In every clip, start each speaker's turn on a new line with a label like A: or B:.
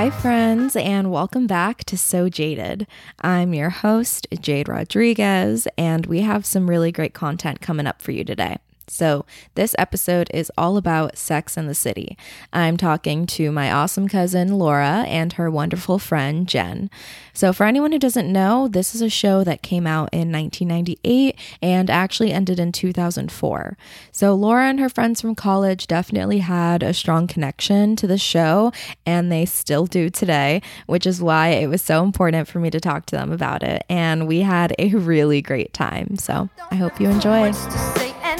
A: Hi, friends, and welcome back to So Jaded. I'm your host, Jade Rodriguez, and we have some really great content coming up for you today. So, this episode is all about Sex in the City. I'm talking to my awesome cousin Laura and her wonderful friend Jen. So, for anyone who doesn't know, this is a show that came out in 1998 and actually ended in 2004. So, Laura and her friends from college definitely had a strong connection to the show, and they still do today, which is why it was so important for me to talk to them about it. And we had a really great time. So, I hope you enjoy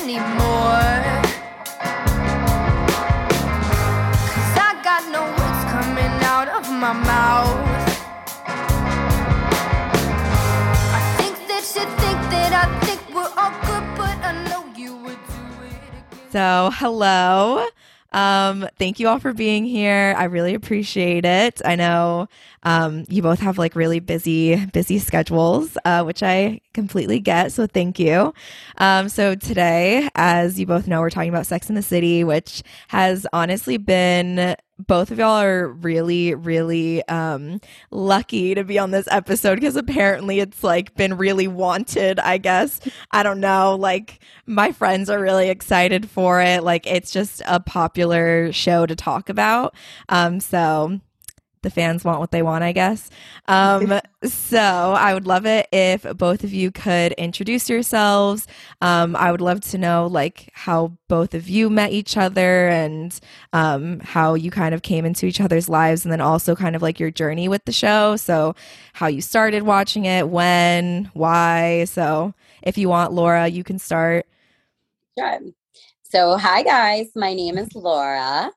A: anymore. Cause I got no words coming out of my mouth. I think that you think that I think we're all good, but I know you would do it. So, hello. Um, thank you all for being here. I really appreciate it. I know um, you both have like really busy, busy schedules, uh, which I completely get. So thank you. Um, so today, as you both know, we're talking about Sex in the City, which has honestly been both of y'all are really, really um, lucky to be on this episode because apparently it's like been really wanted, I guess. I don't know. Like, my friends are really excited for it. Like, it's just a popular show to talk about. Um, so the fans want what they want, I guess. Um, so I would love it if both of you could introduce yourselves. Um, I would love to know like how both of you met each other and um, how you kind of came into each other's lives, and then also kind of like your journey with the show. So how you started watching it, when, why. So if you want, Laura, you can start.
B: Sure. So hi guys, my name is Laura.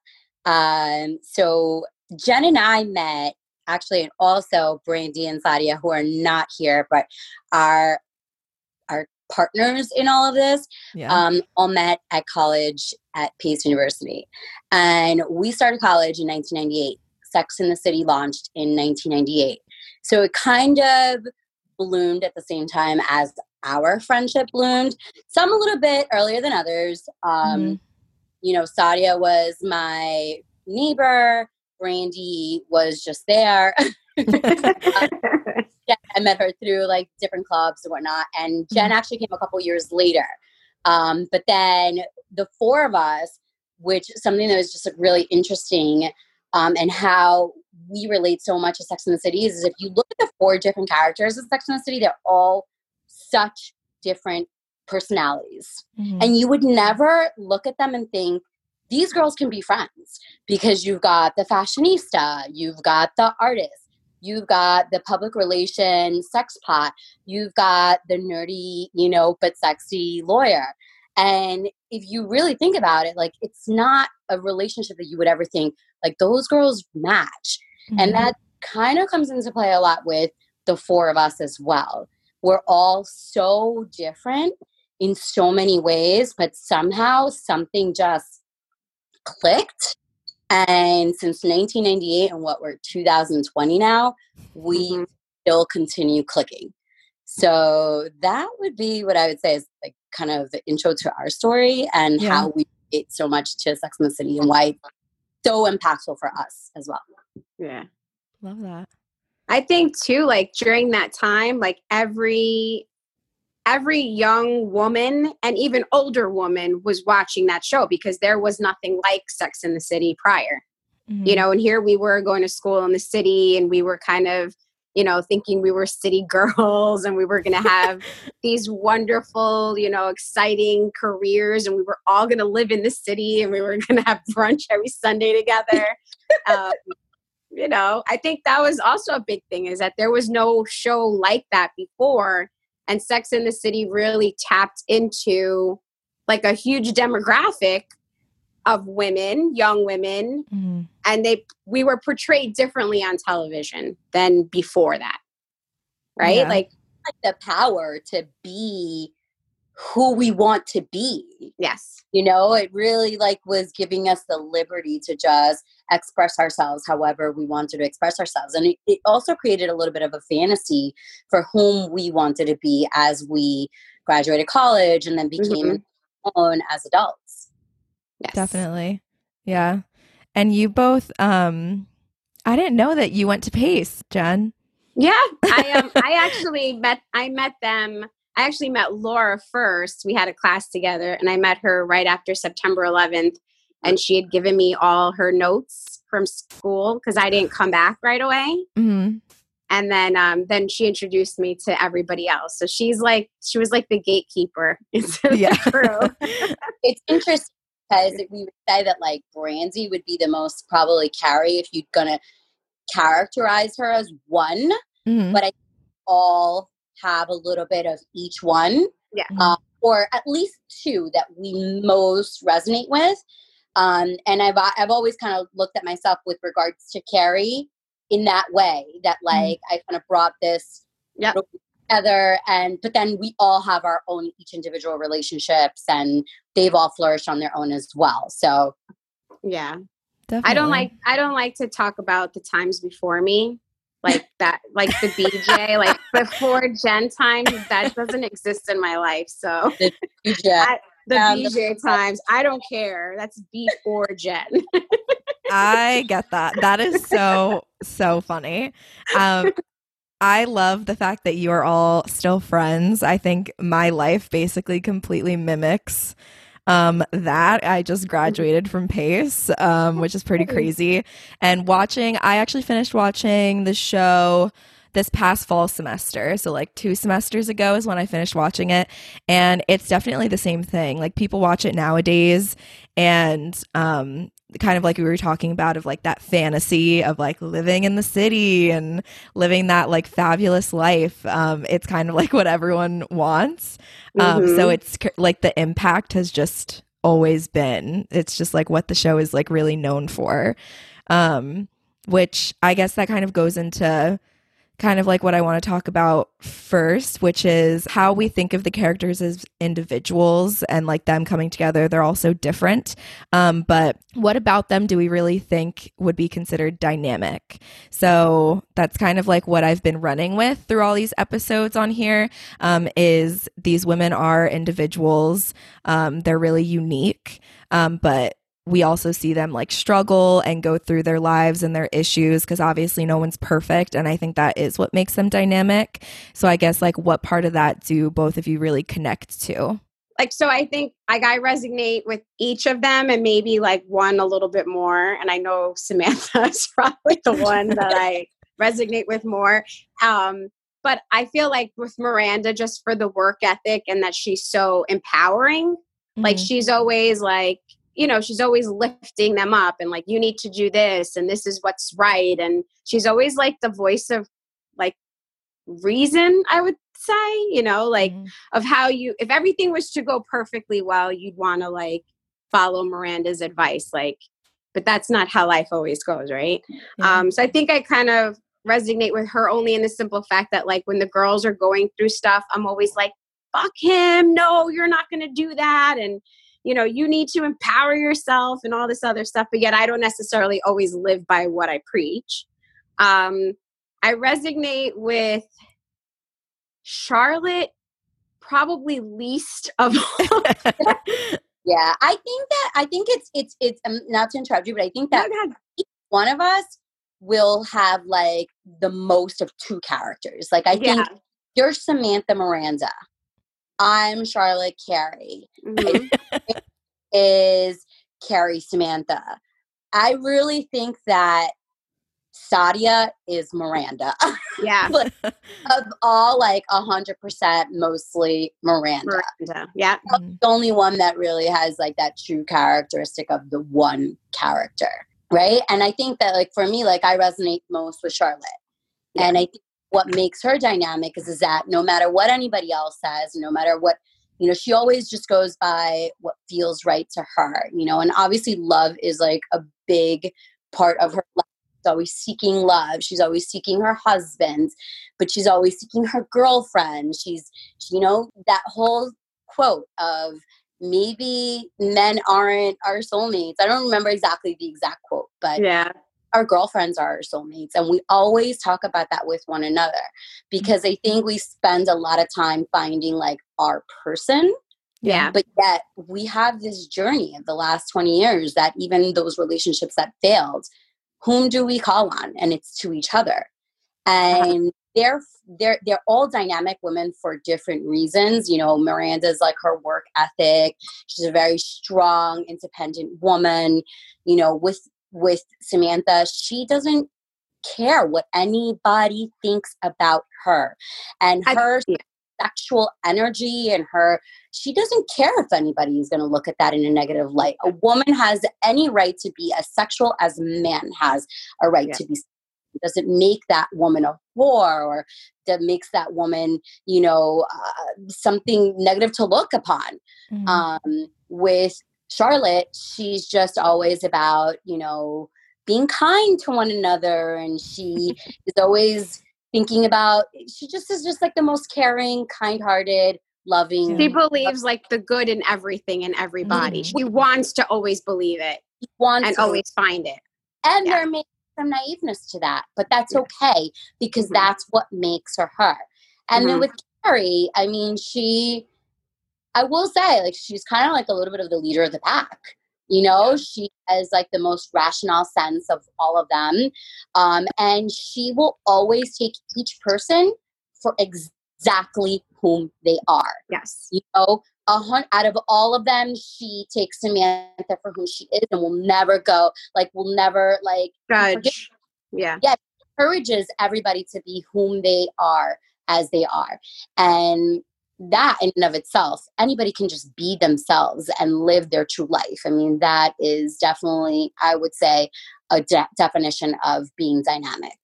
B: Um, so Jen and I met actually, and also Brandy and Sadia, who are not here, but are our partners in all of this, yeah. um, all met at college at Pace University. And we started college in 1998. Sex in the City launched in 1998. So it kind of bloomed at the same time as our friendship bloomed. Some a little bit earlier than others. Um, mm-hmm. You know, Sadia was my neighbor. Brandy was just there. I met her through like different clubs and whatnot. And Jen mm-hmm. actually came a couple years later. Um, but then the four of us, which something that was just like, really interesting um, and how we relate so much to Sex and the City is, is if you look at the four different characters of Sex and the City, they're all such different personalities. Mm-hmm. And you would never look at them and think, these girls can be friends because you've got the fashionista, you've got the artist, you've got the public relations sex pot, you've got the nerdy, you know, but sexy lawyer. And if you really think about it, like it's not a relationship that you would ever think like those girls match. Mm-hmm. And that kind of comes into play a lot with the four of us as well. We're all so different in so many ways, but somehow something just clicked. And since 1998 and what we're 2020 now, we mm-hmm. still continue clicking. So that would be what I would say is like kind of the intro to our story and yeah. how we relate so much to Sex and the City and why it's so impactful for us as well.
C: Yeah.
A: Love that.
C: I think too, like during that time, like every every young woman and even older woman was watching that show because there was nothing like Sex in the City prior. Mm-hmm. You know, and here we were going to school in the city and we were kind of, you know, thinking we were city girls and we were going to have these wonderful, you know, exciting careers and we were all going to live in the city and we were going to have brunch every Sunday together. um, you know, I think that was also a big thing is that there was no show like that before and Sex in the City really tapped into like a huge demographic of women, young women, mm-hmm. and they we were portrayed differently on television than before that. Right? Yeah.
B: Like, like the power to be who we want to be.
C: Yes.
B: You know, it really like was giving us the liberty to just express ourselves however we wanted to express ourselves. And it, it also created a little bit of a fantasy for whom we wanted to be as we graduated college and then became mm-hmm. own as adults.
A: Yes. Definitely. Yeah. And you both um I didn't know that you went to Pace, Jen.
C: Yeah, I um, I actually met I met them. I actually met Laura first. We had a class together, and I met her right after September 11th. And she had given me all her notes from school because I didn't come back right away.
A: Mm-hmm.
C: And then um, then she introduced me to everybody else. So she's like she was like the gatekeeper into
A: Yeah.
C: the crew.
B: It's interesting because we would say that like Brandy would be the most probably Carrie if you're gonna characterize her as one,
A: Mm-hmm.
B: but I all have a little bit of each one.
C: Yeah.
B: Uh, or at least two that we most resonate with. Um, and I've I've always kind of looked at myself with regards to Carrie in that way that like I kind of brought this
C: Yep.
B: together and but then we all have our own each individual relationships and they've all flourished on their own as well. So
C: Yeah.
A: Definitely.
C: I don't like I don't like to talk about the times before me. Like that like the BJ, like before Jen times, that doesn't exist in my life. So
B: yeah,
C: I- the
B: Um, the-
C: BJ times, I don't care. That's before Jen
A: I get that. That is so so funny. Um I love the fact that you are all still friends. I think my life basically completely mimics um that. I just graduated from Pace, um which is pretty crazy. And watching I actually finished watching the show this past fall semester. So like 2 semesters ago is when I finished watching it and it's definitely the same thing. Like people watch it nowadays and um kind of like we were talking about of like that fantasy of like living in the city and living that like fabulous life um it's kind of like what everyone wants um so
C: Mhm.
A: it's like the impact has just always been it's just like what the show is like really known for um which i guess that kind of goes into kind of like what I want to talk about first, which is how we think of the characters as individuals and like them coming together. They're all so different. Um, but what about them do we really think would be considered dynamic? So that's kind of like what I've been running with through all these episodes on here. Um, is these women are individuals. Um, they're really unique. Um, but we also see them like struggle and go through their lives and their issues because obviously no one's perfect and i think that is what makes them dynamic so i guess like what part of that do both of you really connect to
C: like so I think like I resonate with each of them and maybe like one a little bit more. And I know Samantha is probably the one that I resonate with more. Um, but I feel like with Miranda, just for the work ethic and that she's so empowering, like
A: Mhm.
C: she's always like you know she's always lifting them up and like you need to do this and this is what's right and she's always like the voice of like reason i would say you know like
A: Mhm.
C: of how you if everything was to go perfectly well you'd want to like follow miranda's advice like but that's not how life always goes right
A: Yeah.
C: um so i think i kind of resonate with her only in the simple fact that like when the girls are going through stuff i'm always like fuck him no you're not going to do that and you know you need to empower yourself and all this other stuff but yet i don't necessarily always live by what i preach um i resonate with charlotte probably least of all
B: yeah. I think that I think it's it's it's um, not to interrupt you, but I think that one of us will have like the most of two characters. Like I think you're Samantha Miranda. I'm Charlotte Carrie.
C: Mhm.
B: Is Carrie Samantha. I really think that Sadia is Miranda.
C: yeah
B: of all like a hundred percent mostly Miranda.
C: Miranda. yeah
A: Mhm.
B: The only one that really has like that true characteristic of the one character. Right. And I think that like for me, like I resonate most with Charlotte.
C: Yeah.
B: And I think what makes her dynamic is, is that no matter what anybody else says, no matter what, you know, she always just goes by what feels right to her, you know, and obviously love is like a big part of her life. She's always seeking love. She's always seeking her husband, but she's always seeking her girlfriend. She's, you know, that whole quote of maybe men aren't our soulmates. I don't remember exactly the exact quote, but
C: yeah
B: our girlfriends are our soulmates and we always talk about that with one another because i mm-hmm. think we spend a lot of time finding like our person
C: yeah
B: but yet we have this journey of the last 20 years that even those relationships that failed whom do we call on? And it's to each other. Uh-huh. And they're they're they're all dynamic women for different reasons. You know, Miranda's like her work ethic. She's a very strong, independent woman. You know, with with Samantha, she doesn't care what anybody thinks about her. And her I, sexual energy and her she doesn't care if anybody is going to look at that in a negative light. A woman has any right to be as sexual as a man has a right yeah. to be doesn't make that woman a whore or that makes that woman you know uh, something negative to look upon mm-hmm. um, with charlotte she's just always about you know being kind to one another and she is always thinking about she just is just like the most caring kind-hearted loving
C: she believes like the good in everything and everybody mm-hmm. she wants to always believe it she wants and always find it
B: and yeah. there may be some naiveness to that, but that's okay because mm-hmm. that's what makes her her. And mm-hmm. then with Carrie, I mean, she, I will say, like, she's kind of like a little bit of the leader of the pack. You know, she has like the most rational sense of all of them. Um, and she will always take each person for exactly whom they are.
C: Yes.
B: You know, a hunt out of all of them, she takes Samantha for who she is and will never go, like, will never, like,
C: judge. Yeah.
B: Yeah. Encourages everybody to be whom they are as they are. And that in and of itself, anybody can just be themselves and live their true life. I mean, that is definitely, I would say, a de- definition of being dynamic.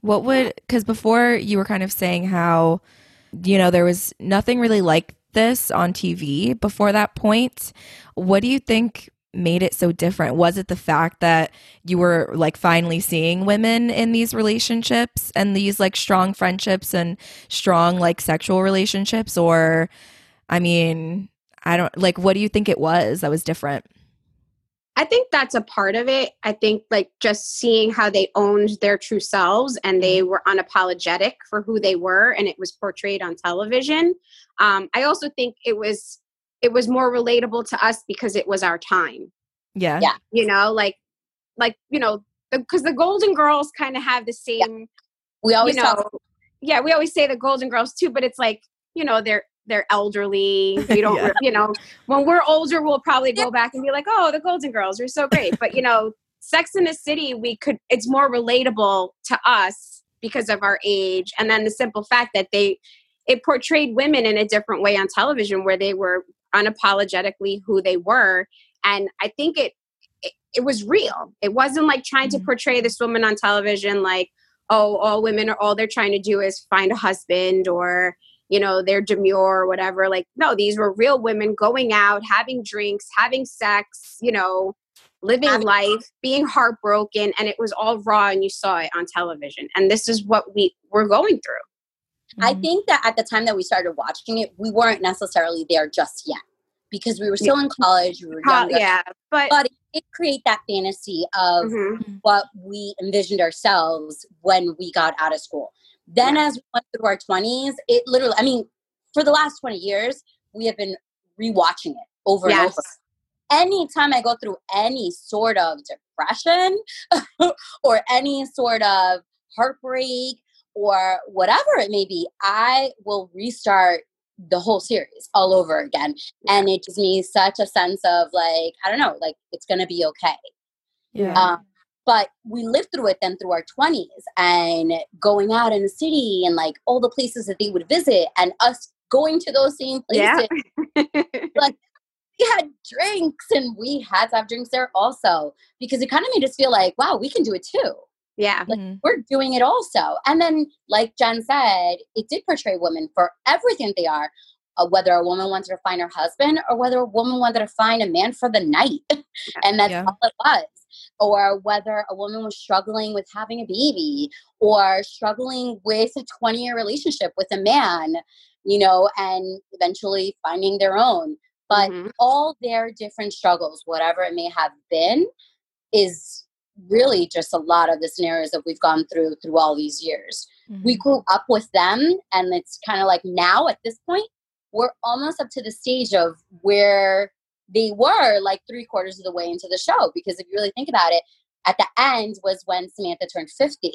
A: What would, because before you were kind of saying how, you know, there was nothing really like this on TV before that point. What do you think made it so different? Was it the fact that you were like finally seeing women in these relationships and these like strong friendships and strong like sexual relationships? Or, I mean, I don't like, what do you think it was that was different?
C: I think that's a part of it. I think like just seeing how they owned their true selves and they mm-hmm. were unapologetic for who they were and it was portrayed on television. Um, I also think it was it was more relatable to us because it was our time.
A: Yeah.
B: Yeah.
C: You know, like like, you know, because the, the, Golden Girls kind of have the same yeah.
B: we always
C: you know, talk- yeah, we always say the Golden Girls too, but it's like, you know, they're they're elderly. We don't, yeah. you know, when we're older, we'll probably go back and be like, oh, the Golden Girls are so great. But, you know, Sex in the City, we could, it's more relatable to us because of our age. And then the simple fact that they, it portrayed women in a different way on television where they were unapologetically who they were. And I think it, it, it was real. It wasn't like trying mm-hmm. to portray this woman on television like, oh, all women are all they're trying to do is find a husband or, you know, they're demure or whatever. Like, no, these were real women going out, having drinks, having sex, you know, living life, being heartbroken, and it was all raw and you saw it on television. And this is what we were going through.
B: I mm-hmm. think that at the time that we started watching it, we weren't necessarily there just yet because we were still yeah. in college. We were younger,
C: yeah, but,
B: but it did create that fantasy of mm-hmm. what we envisioned ourselves when we got out of school. Then, yeah. as we went through our 20s, it literally, I mean, for the last 20 years, we have been rewatching it over yes. and over. Anytime I go through any sort of depression or any sort of heartbreak or whatever it may be, I will restart the whole series all over again. And it gives me such a sense of like, I don't know, like it's going to be okay.
A: Yeah. Um,
B: but we lived through it then through our 20s and going out in the city and like all the places that they would visit and us going to those same places. Yeah. like we had drinks and we had to have drinks there also because it kind of made us feel like, wow, we can do it too.
C: Yeah.
B: Like mm-hmm. we're doing it also. And then, like Jen said, it did portray women for everything they are. Uh, whether a woman wanted to find her husband or whether a woman wanted to find a man for the night. and that's yeah. all it was or whether a woman was struggling with having a baby or struggling with a 20 year relationship with a man, you know, and eventually finding their own. But mm-hmm. all their different struggles, whatever it may have been, is really just a lot of the scenarios that we've gone through through all these years. Mm-hmm. We grew up with them, and it's kind of like now at this point, we're almost up to the stage of where they were like three quarters of the way into the show because if you really think about it at the end was when Samantha turned 50.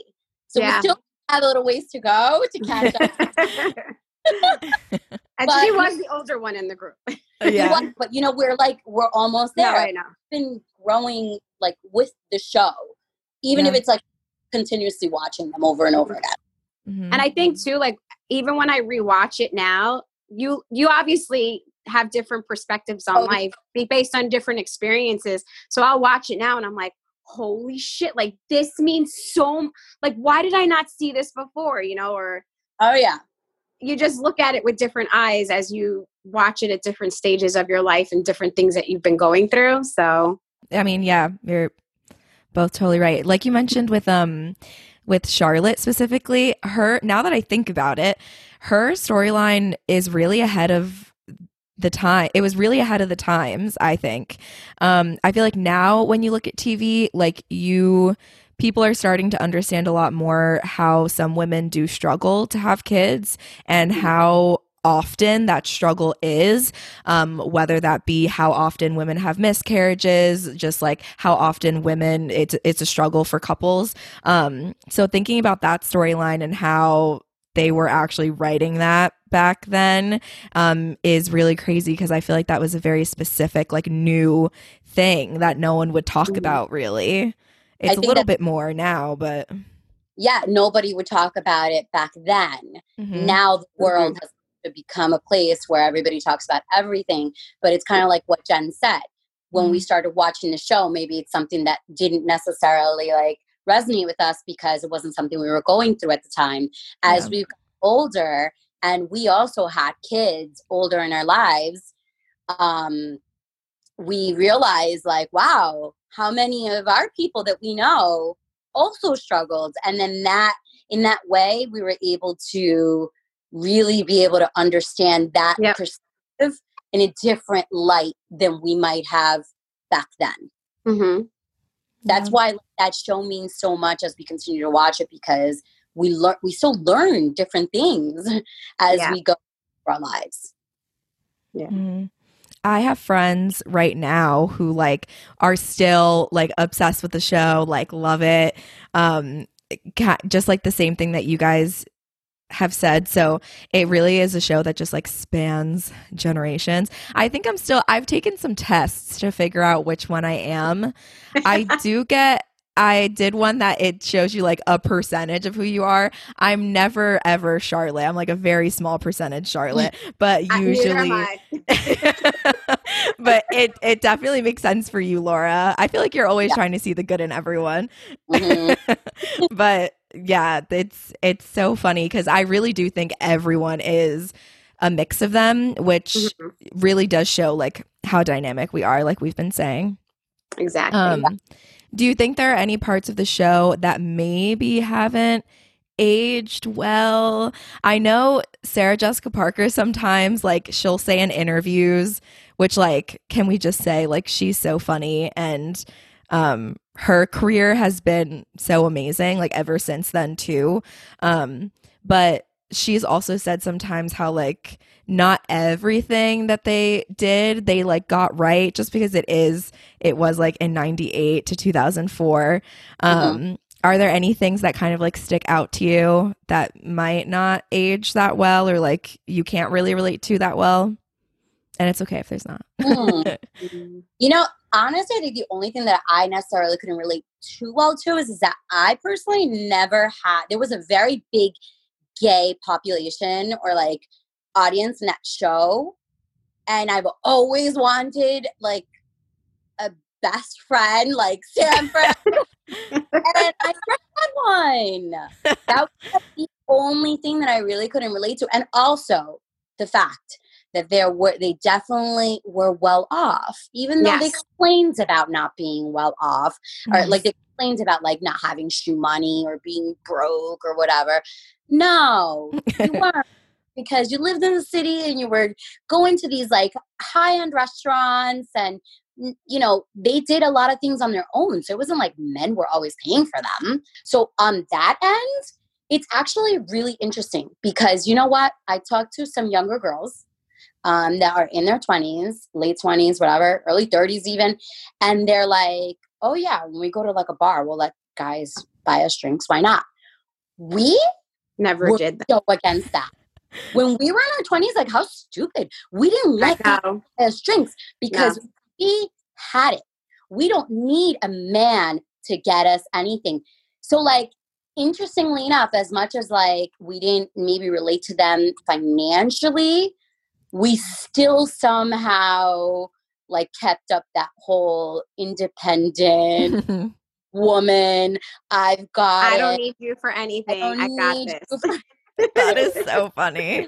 B: So
C: Yeah.
B: we still have a little ways to go to catch up.
C: and
B: But-
C: she was the older one in the group.
A: yeah.
B: But you know, we're like we're almost there.
C: I know.
B: been growing like with the show, even if it's like continuously watching them over and over again.
A: Mhm.
C: And I think too, like even when I rewatch it now, you you obviously have different perspectives on
B: Oh.
C: life be- based on different experiences. So I'll watch it now and I'm like, holy shit, like this means so m- like why did I not see this before? You know, or
B: Oh yeah,
C: you just look at it with different eyes as you watch it at different stages of your life and different things that you've been going through. So
A: I mean, yeah, you're both totally right. Like you mentioned with um with Charlotte specifically, her now that I think about it, her storyline is really ahead of the time. It was really ahead of the times, I think. Um I feel like now when you look at TV, like you people are starting to understand a lot more how some women do struggle to have kids and how often that struggle is um, whether that be how often women have miscarriages, just like how often women it's it's a struggle for couples. Um, so thinking about that storyline and how they were actually writing that back then um, is really crazy because I feel like that was a very specific, like new thing that no one would talk
B: Mhm.
A: about. Really, it's a little
B: that-
A: bit more now, but
B: yeah. Nobody would talk about it back then.
A: Mhm.
B: Now the world has to become a place where everybody talks about everything. But it's kind of like what Jen said. When we started watching the show, maybe it's something that didn't necessarily like resonate with us because it wasn't something we were going through at the time. As
A: Yeah.
B: we got older and we also had kids older in our lives, um, we realized like, wow, how many of our people that we know also struggled. And then that in that way we were able to really be able to understand that
C: Yep.
B: perspective in a different light than we might have back then.
C: hmm
B: That's why that show means so much as we continue to watch it because we learn we still learn different things as
C: Yeah.
B: we go through our lives.
A: Mhm. I have friends right now who like are still like obsessed with the show, like love it. Um ca- just like the same thing that you guys have said. So it really is a show that just like spans generations. I think I'm still I've taken some tests to figure out which one I am. I do get I did one that it shows you like a percentage of who you are. I'm never ever Charlotte. I'm like a very small percentage Charlotte, but
C: I- neither am
A: usually but it it definitely makes sense for you, Laura. I feel like you're always
B: Yeah.
A: trying to see the good in everyone.
B: Mhm.
A: but yeah, it's it's so funny because I really do think everyone is a mix of them, which
C: Mhm.
A: really does show like how dynamic we are, like we've been saying.
C: Exactly.
A: Um, do you think there are any parts of the show that maybe haven't aged well? I know Sarah Jessica Parker sometimes like she'll say in interviews, which like can we just say like she's so funny and um her career has been so amazing like ever since then too. Um but she's also said sometimes how like not everything that they did they like got right just because it is it was like in 98 to 2004 um are there any things that kind of like stick out to you that might not age that well or like you can't really relate to that well and it's okay if there's not.
C: Mhm.
B: You know, honestly, I think the only thing that I necessarily couldn't relate too well to is, is that I personally never had, there was a very big gay population or like audience in that show. And I've always wanted like a best friend, like Stanford. and I never had one. That was the only thing that I really couldn't relate to. And also the fact that there were they definitely were well off, even though they
C: Yes.
B: complained about not being well off, or
A: Nice.
B: like they complained about like not having shoe money or being broke or whatever. No, you weren't. Because you lived in the city and you were going to these like high end restaurants and you know they did a lot of things on their own so it wasn't like men were always paying for them so on that end it's actually really interesting because you know what i talked to some younger girls um, that are in their 20s late 20s whatever early 30s even and they're like oh yeah, when we go to like a bar, we'll let guys buy us drinks. Why not? We
C: Never did that.
B: so against that. When we were in our twenties, like how stupid. We didn't
C: I
B: guys us drinks because we had it. We don't need a man to get us anything. So like interestingly enough, as much as like we didn't maybe relate to them financially, we still somehow like kept up that whole independent woman. I've got
C: I don't
B: it.
C: need you for anything.
B: don't
C: I got this.
B: You for-
A: that is so funny.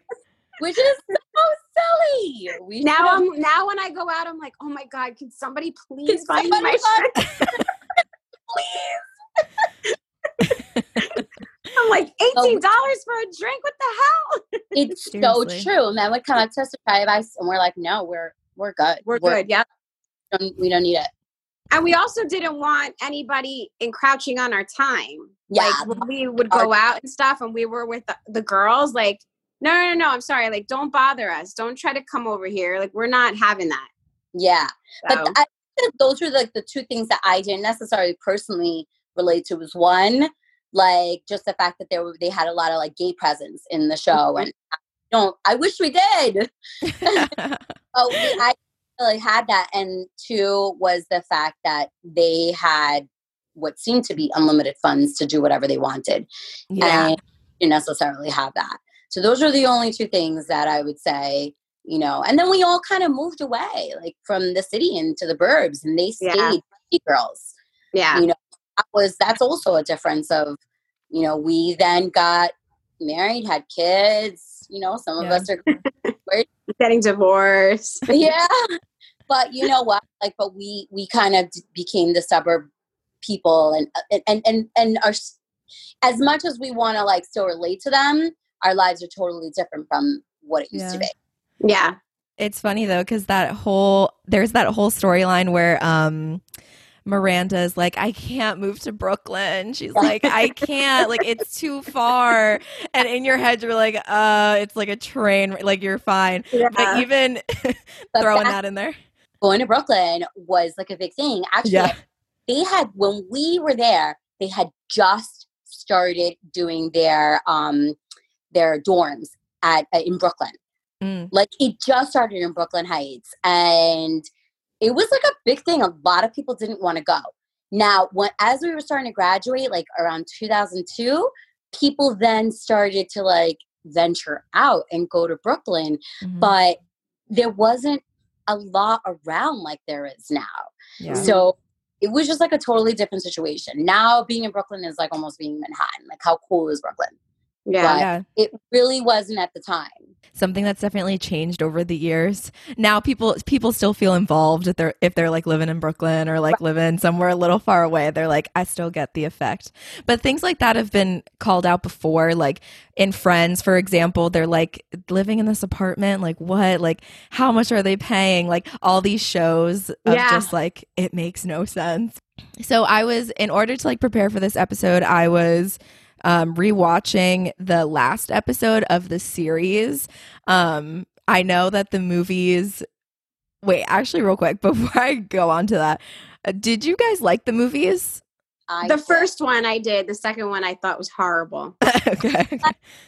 B: which is so silly. We
C: Now I'm now when I go out, I'm like, oh my god, can somebody please buy me
B: somebody
C: my
B: buy-
C: shirt? I'm like eighteen dollars for a drink. What the hell?
B: it's so
A: Seriously.
B: true. Men would come up to us to try advice, and we're like, "No, we're we're good.
C: We're good. Yeah.
B: Don't, we don't need it."
C: And we also didn't want anybody encroaching on our time.
B: Yeah,
C: Like we would go out and stuff and we were with the, the girls, like, no, no, no, no, I'm sorry. Like, don't bother us. Don't try to come over here. Like, we're not having that.
B: yeah.
C: So,
B: But I think those are like the two things that I didn't necessarily personally relate to. Was one like just the fact that there were they had a lot of like gay presence in the show,
C: Mhm.
B: and I don't. I wish we did. Oh, I really had that, and two was the fact that they had what seemed to be unlimited funds to do whatever they wanted,
A: yeah.
B: and didn't necessarily have that. So those are the only two things that I would say, you know. And then we all kind of moved away, like from the city into the burbs, and they stayed
C: Yeah.
B: girls.
C: yeah.
B: You know, that was that's also a difference of, you know, we then got married, had kids. You know, some of us are
C: Getting divorced.
B: yeah. But you know what? Like but we we kind of became the suburb people and uh, and and and are s- as much as we want to like still relate to them our lives are totally different from what it used to be.
C: Yeah.
A: It's funny though, because that whole there's that whole storyline where um Miranda's like, I can't move to Brooklyn. She's like, I can't, like it's too far. And in your head you're like, uh, it's like a train, like you're fine. But even
B: But
A: throwing that in there.
B: going to brooklyn was like a big thing actually
A: Yeah.
B: they had when we were there they had just started doing their um their dorms at uh, in brooklyn
A: Mm.
B: Like it just started in Brooklyn Heights and it was like a big thing. A lot of people didn't want to go. Now, when as we were starting to graduate, like around 2002, people then started to like venture out and go to Brooklyn,
A: Mhm.
B: but there wasn't a lot around like there is now.
A: yeah.
B: So it was just like a totally different situation. Now being in Brooklyn is like almost being in Manhattan. Like how cool is Brooklyn?
C: Yeah.
A: yeah.
B: It really wasn't at the time.
A: something that's definitely changed over the years. Now people people still feel involved if they're if they're like living in Brooklyn or like living somewhere a little far away. They're like, I still get the effect. But things like that have been called out before. Like in Friends, for example, they're like living in this apartment. Like what? Like how much are they paying? Like all these shows of
C: Yeah.
A: just like it makes no sense. So I was in order to like prepare for this episode, I was um, rewatching the last episode of the series. Um, I know that the movies. Wait, actually, real quick before I go on to that, uh, did you guys like the movies?
B: I
C: The
B: did
C: first one I did. The second one I thought was horrible.
A: okay,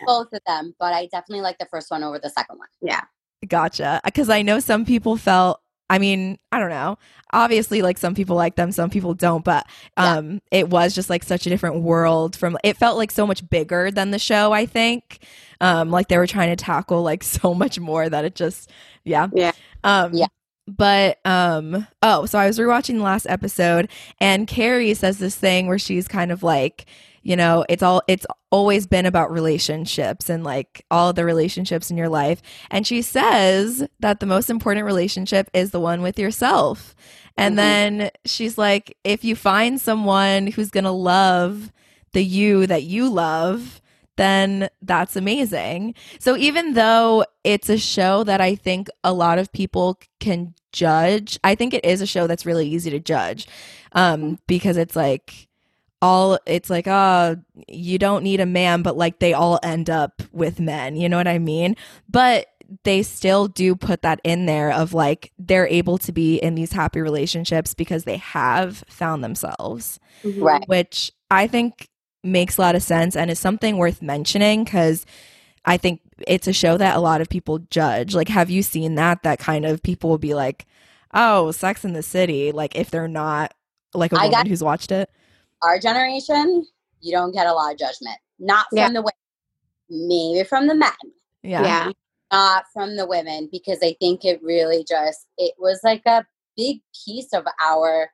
B: both of them, but I definitely like the first one over the second one. Yeah.
A: Gotcha. Because I know some people felt. I mean, I don't know. Obviously, like some people like them, some people don't. But
B: Yeah.
A: um, it was just like such a different world. From it felt like so much bigger than the show. I think, um, like they were trying to tackle like so much more that it just, yeah,
C: Yeah.
A: um,
B: Yeah.
A: But um, oh, so I was rewatching the last episode, and Carrie says this thing where she's kind of like, you know, it's all it's always been about relationships and like all the relationships in your life. And she says that the most important relationship is the one with yourself. And
B: Mhm.
A: then she's like, if you find someone who's going to love the you that you love, then that's amazing. So even though it's a show that I think a lot of people can judge, I think it is a show that's really easy to judge um, because it's like, all it's like uh you don't need a man but like they all end up with men you know what i mean but they still do put that in there of like they're able to be in these happy relationships because they have found themselves.
C: Mhm.
B: Right.
A: Which I think makes a lot of sense and is something worth mentioning because I think it's a show that a lot of people judge. Like, have you seen that? That kind of people will be like, oh, Sex in the City, like if they're not like a
B: I
A: woman
B: got-
A: who's watched it.
B: Our generation, you don't get a lot of judgment. Not from
C: Yeah.
B: the women, maybe from the men,
A: Yeah.
C: yeah.
B: not from the women, because I think it really just it was like a big piece of our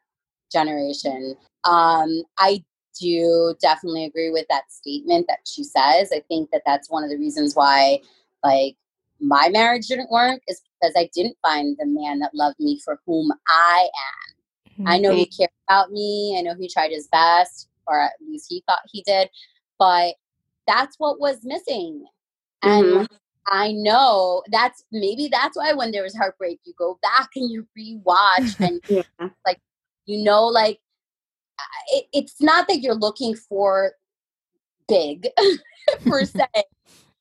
B: generation. Um, I do definitely agree with that statement that she says. I think that that's one of the reasons why, like, my marriage didn't work is because I didn't find the man that loved me for whom I am. I know he cared about me. I know he tried his best, or at least he thought he did. But that's what was missing. And
C: Mhm.
B: I know that's maybe that's why when there was heartbreak, you go back and you rewatch and
C: Yeah.
B: you know, like it, it's not that you're looking for big per se.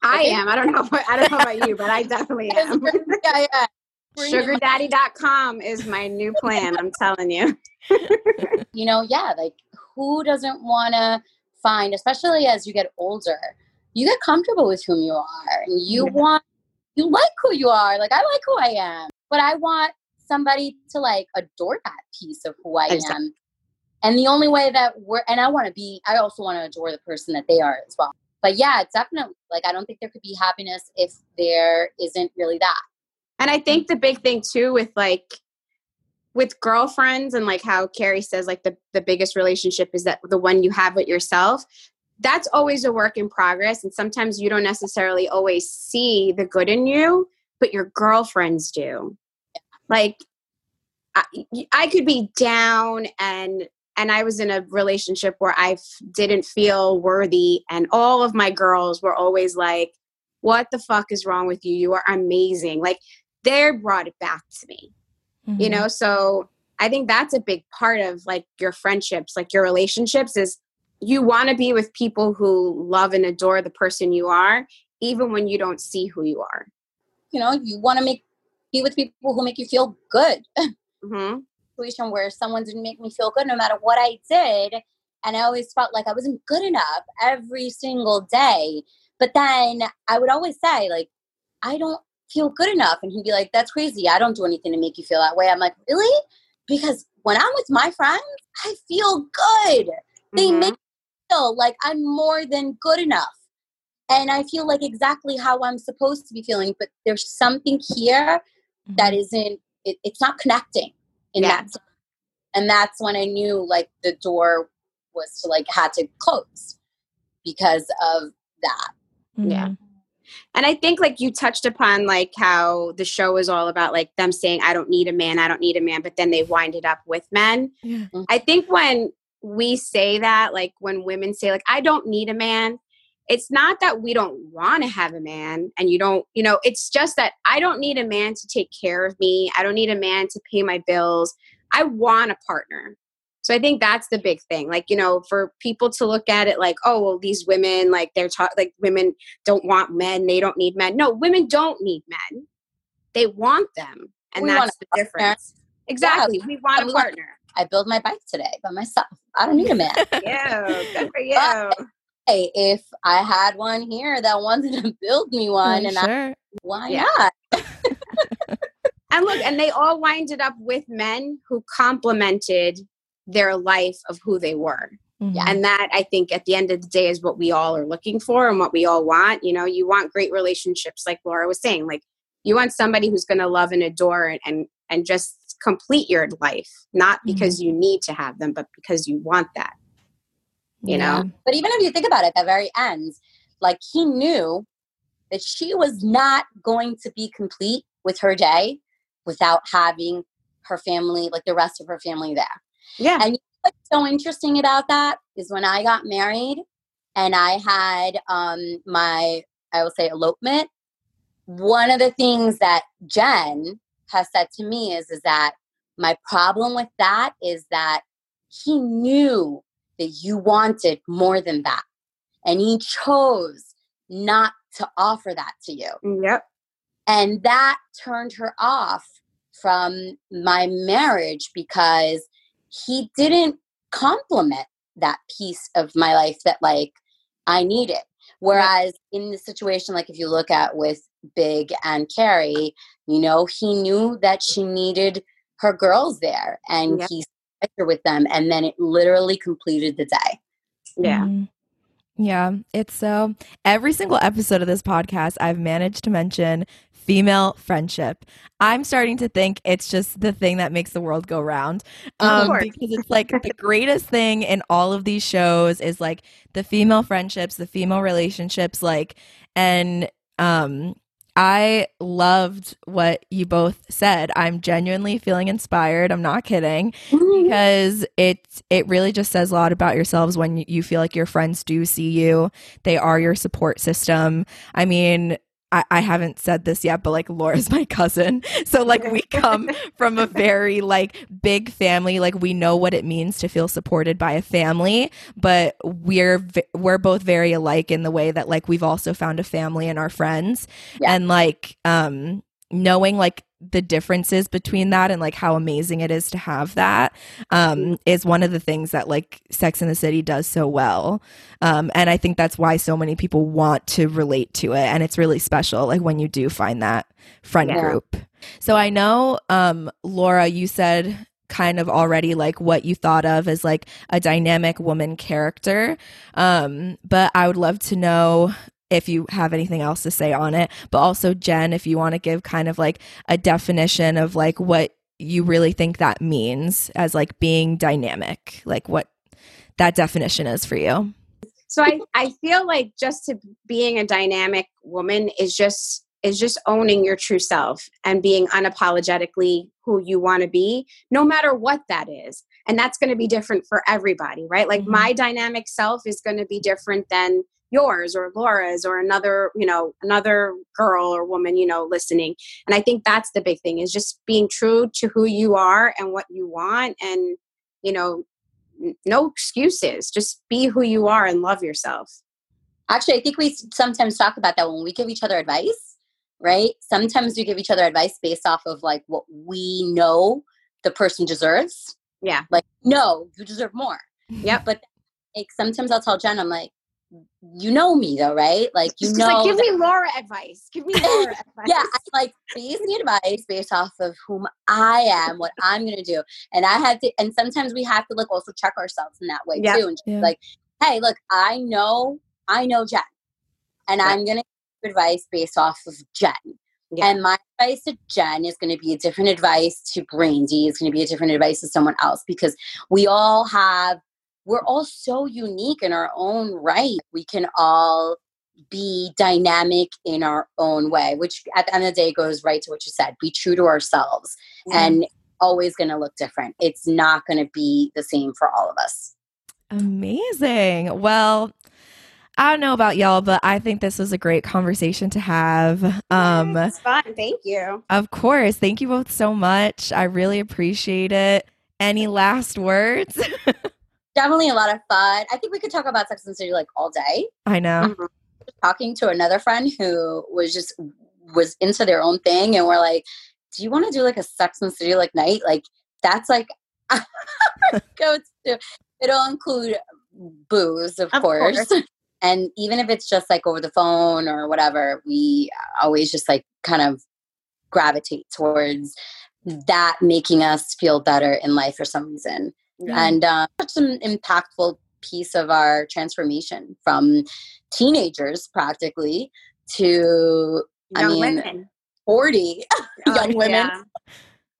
C: I
B: Okay.
C: am. I don't know. What, I don't know about you, but I definitely am.
B: yeah, yeah. Bring it
C: SugarDaddy.com is my new plan. I'm telling you.
B: you know, yeah, like who doesn't want to find, especially as you get older, you get comfortable with whom you are and you
C: Yeah.
B: want, you like who you are. Like, I like who I am, but I want somebody to like adore that piece of who I
C: Exactly.
B: am. And the only way that we're, and I want to be, I also want to adore the person that they are as well. But yeah, definitely like, I don't think there could be happiness if there isn't really that.
C: And I mm. think the big thing too with like with girlfriends and like how Carrie says like the the biggest relationship is that the one you have with yourself. That's always a work in progress and sometimes you don't necessarily always see the good in you, but your girlfriends do. Like I, I could be down and and I was in a relationship where I f- didn't feel worthy and all of my girls were always like what the fuck is wrong with you? You are amazing. Like they brought it back to me
A: Mm-hmm.
C: you know so i think that's a big part of like your friendships like your relationships is you want to be with people who love and adore the person you are even when you don't see who you are
B: You know, you want to make, be with people who make you feel good.
C: hmm
B: situation where someone didn't make me feel good no matter what I did. And I always felt like I wasn't good enough every single day. But then I would always say, like, I don't feel good enough. And he'd be like, That's crazy. I don't do anything to make you feel that way. I'm like, Really? Because when I'm with my friends, I feel good. They
C: Mhm.
B: make me feel like I'm more than good enough. And I feel like exactly how I'm supposed to be feeling. But there's something here
A: Mm-hmm.
B: that isn't it, it's not connecting in
C: Yeah.
B: that and that's when i knew like the door was to like had to close because of that
C: Yeah. And I think like you touched upon like how the show is all about like them saying I don't need a man, I don't need a man, but then they wind it up with men.
A: Yeah. Mm-hmm.
C: I think when we say that, like when women say like I don't need a man, it's not that we don't want to have a man and you don't, you know, it's just that I don't need a man to take care of me. I don't need a man to pay my bills. I want a partner. So I think that's the big thing. Like, you know, for people to look at it like, oh, well, these women, like they're taught, like women don't want men, they don't need men. No, women don't need men. They want them. And
B: We
C: that's the
B: partner.
C: difference. Exactly. we want
B: And
C: a
B: we want-
C: partner.
B: i build my bike today by myself i don't need a man
C: Yeah, good for you.
B: hey if i had one here that wanted to build me one and I, why
C: Yeah.
B: not
C: And look, and they all winded up with men who complemented their life of who they were.
A: Mhm.
C: And that I think at the end of the day is what we all are looking for and what we all want. You know, you want great relationships, like Laura was saying. Like you want somebody who's gonna love and adore and and, and just complete your life, not because you need to have them, but because you want that. you know?
B: But even if you think about it at the very end like he knew that she was not going to be complete with her day without having her family like the rest of her family there
C: Yeah.
B: And what's so interesting about that is when I got married and I had um, my, I will say, elopement. One of the things that Jen has said to me is, is that my problem with that is that he knew that you wanted more than that, and he chose not to offer that to you.
C: Yep.
B: And that turned her off from my marriage because he didn't compliment that piece of my life that like I needed. Whereas in the situation, like if you look at with Big and Carrie, you know, he knew that she needed her girls there and yep. he with them and then it literally completed the day.
C: Yeah. Mm-hmm.
A: Yeah, it's so every single episode of this podcast I've managed to mention female friendship. I'm starting to think it's just the thing that makes the world go round. Um, because it's like the greatest thing in all of these shows is like the female friendships, the female relationships, like, and um, I loved what you both said. I'm genuinely feeling inspired. I'm not kidding because it it really just says a lot about yourselves when you feel like your friends do see you. They are your support system. I mean, I, I haven't said this yet, but like Laura's my cousin. So like we come from a very like big family. Like we know what it means to feel supported by a family, but we're we're both very alike in the way that like we've also found a family in our friends. Yeah. And like um knowing like the differences between that and like how amazing it is to have that um, is one of the things that like Sex in the City does so well. Um, and I think that's why so many people want to relate to it. And it's really special, like when you do find that friend yeah. group. So I know, um, Laura, you said kind of already like what you thought of as like a dynamic woman character. Um, but I would love to know if you have anything else to say on it. But also, Jen, if you want to give kind of like a definition of like what you really think that means as like being dynamic, like what that definition is for you.
C: So I, I feel like just to being a dynamic woman is just is just owning your true self and being unapologetically who you want to be, no matter what that is. And that's going to be different for everybody, right? Like mm-hmm. my dynamic self is going to be different than yours or Laura's or another, you know, another girl or woman, you know, listening. And I think that's the big thing is just being true to who you are and what you want and, you know, no excuses. Just be who you are and love yourself.
B: Actually, I think we sometimes talk about that when we give each other advice, right? Sometimes we give each other advice based off of like what we know the person deserves.
C: Yeah.
B: Like, no, you deserve more.
C: Yeah.
B: But like sometimes I'll tell Jen, I'm like, you know me though, right? Like you
C: Just
B: know.
C: Like, give that- me Laura advice. Give me Laura advice.
B: yeah, I like based the advice based off of whom I am, what I'm gonna do, and I have to. And sometimes we have to like also check ourselves in that way yep. too, and yeah. like, hey, look, I know, I know Jen, and yeah. I'm gonna give advice based off of Jen. Yeah. And my advice to Jen is going to be a different advice to Brandy. It's going to be a different advice to someone else because we all have we're all so unique in our own right. We can all be dynamic in our own way, which at the end of the day goes right to what you said be true to ourselves and always going to look different. It's not going to be the same for all of us.
A: Amazing. Well, I don't know about y'all, but I think this was a great conversation to have.
C: Um, it's fun. Thank you.
A: Of course. Thank you both so much. I really appreciate it. Any last words?
B: definitely a lot of fun. I think we could talk about Sex and City like all day.
A: I know. Mm-hmm.
B: Talking to another friend who was just was into their own thing, and we're like, "Do you want to do like a Sex and City like night? Like that's like go to. It'll include booze, of, of course. course. And even if it's just like over the phone or whatever, we always just like kind of gravitate towards that making us feel better in life for some reason yeah. and uh, such an impactful piece of our transformation from teenagers practically to young I mean women. 40 oh, young women.
C: Yeah,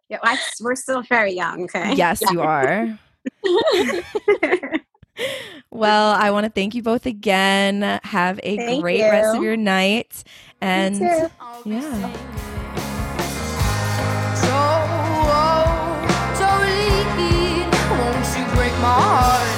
C: yeah I, we're still very young. Okay.
A: Yes, yeah. you are. well, I want to thank you both again. Have a thank great you. rest of your night. And yeah. My heart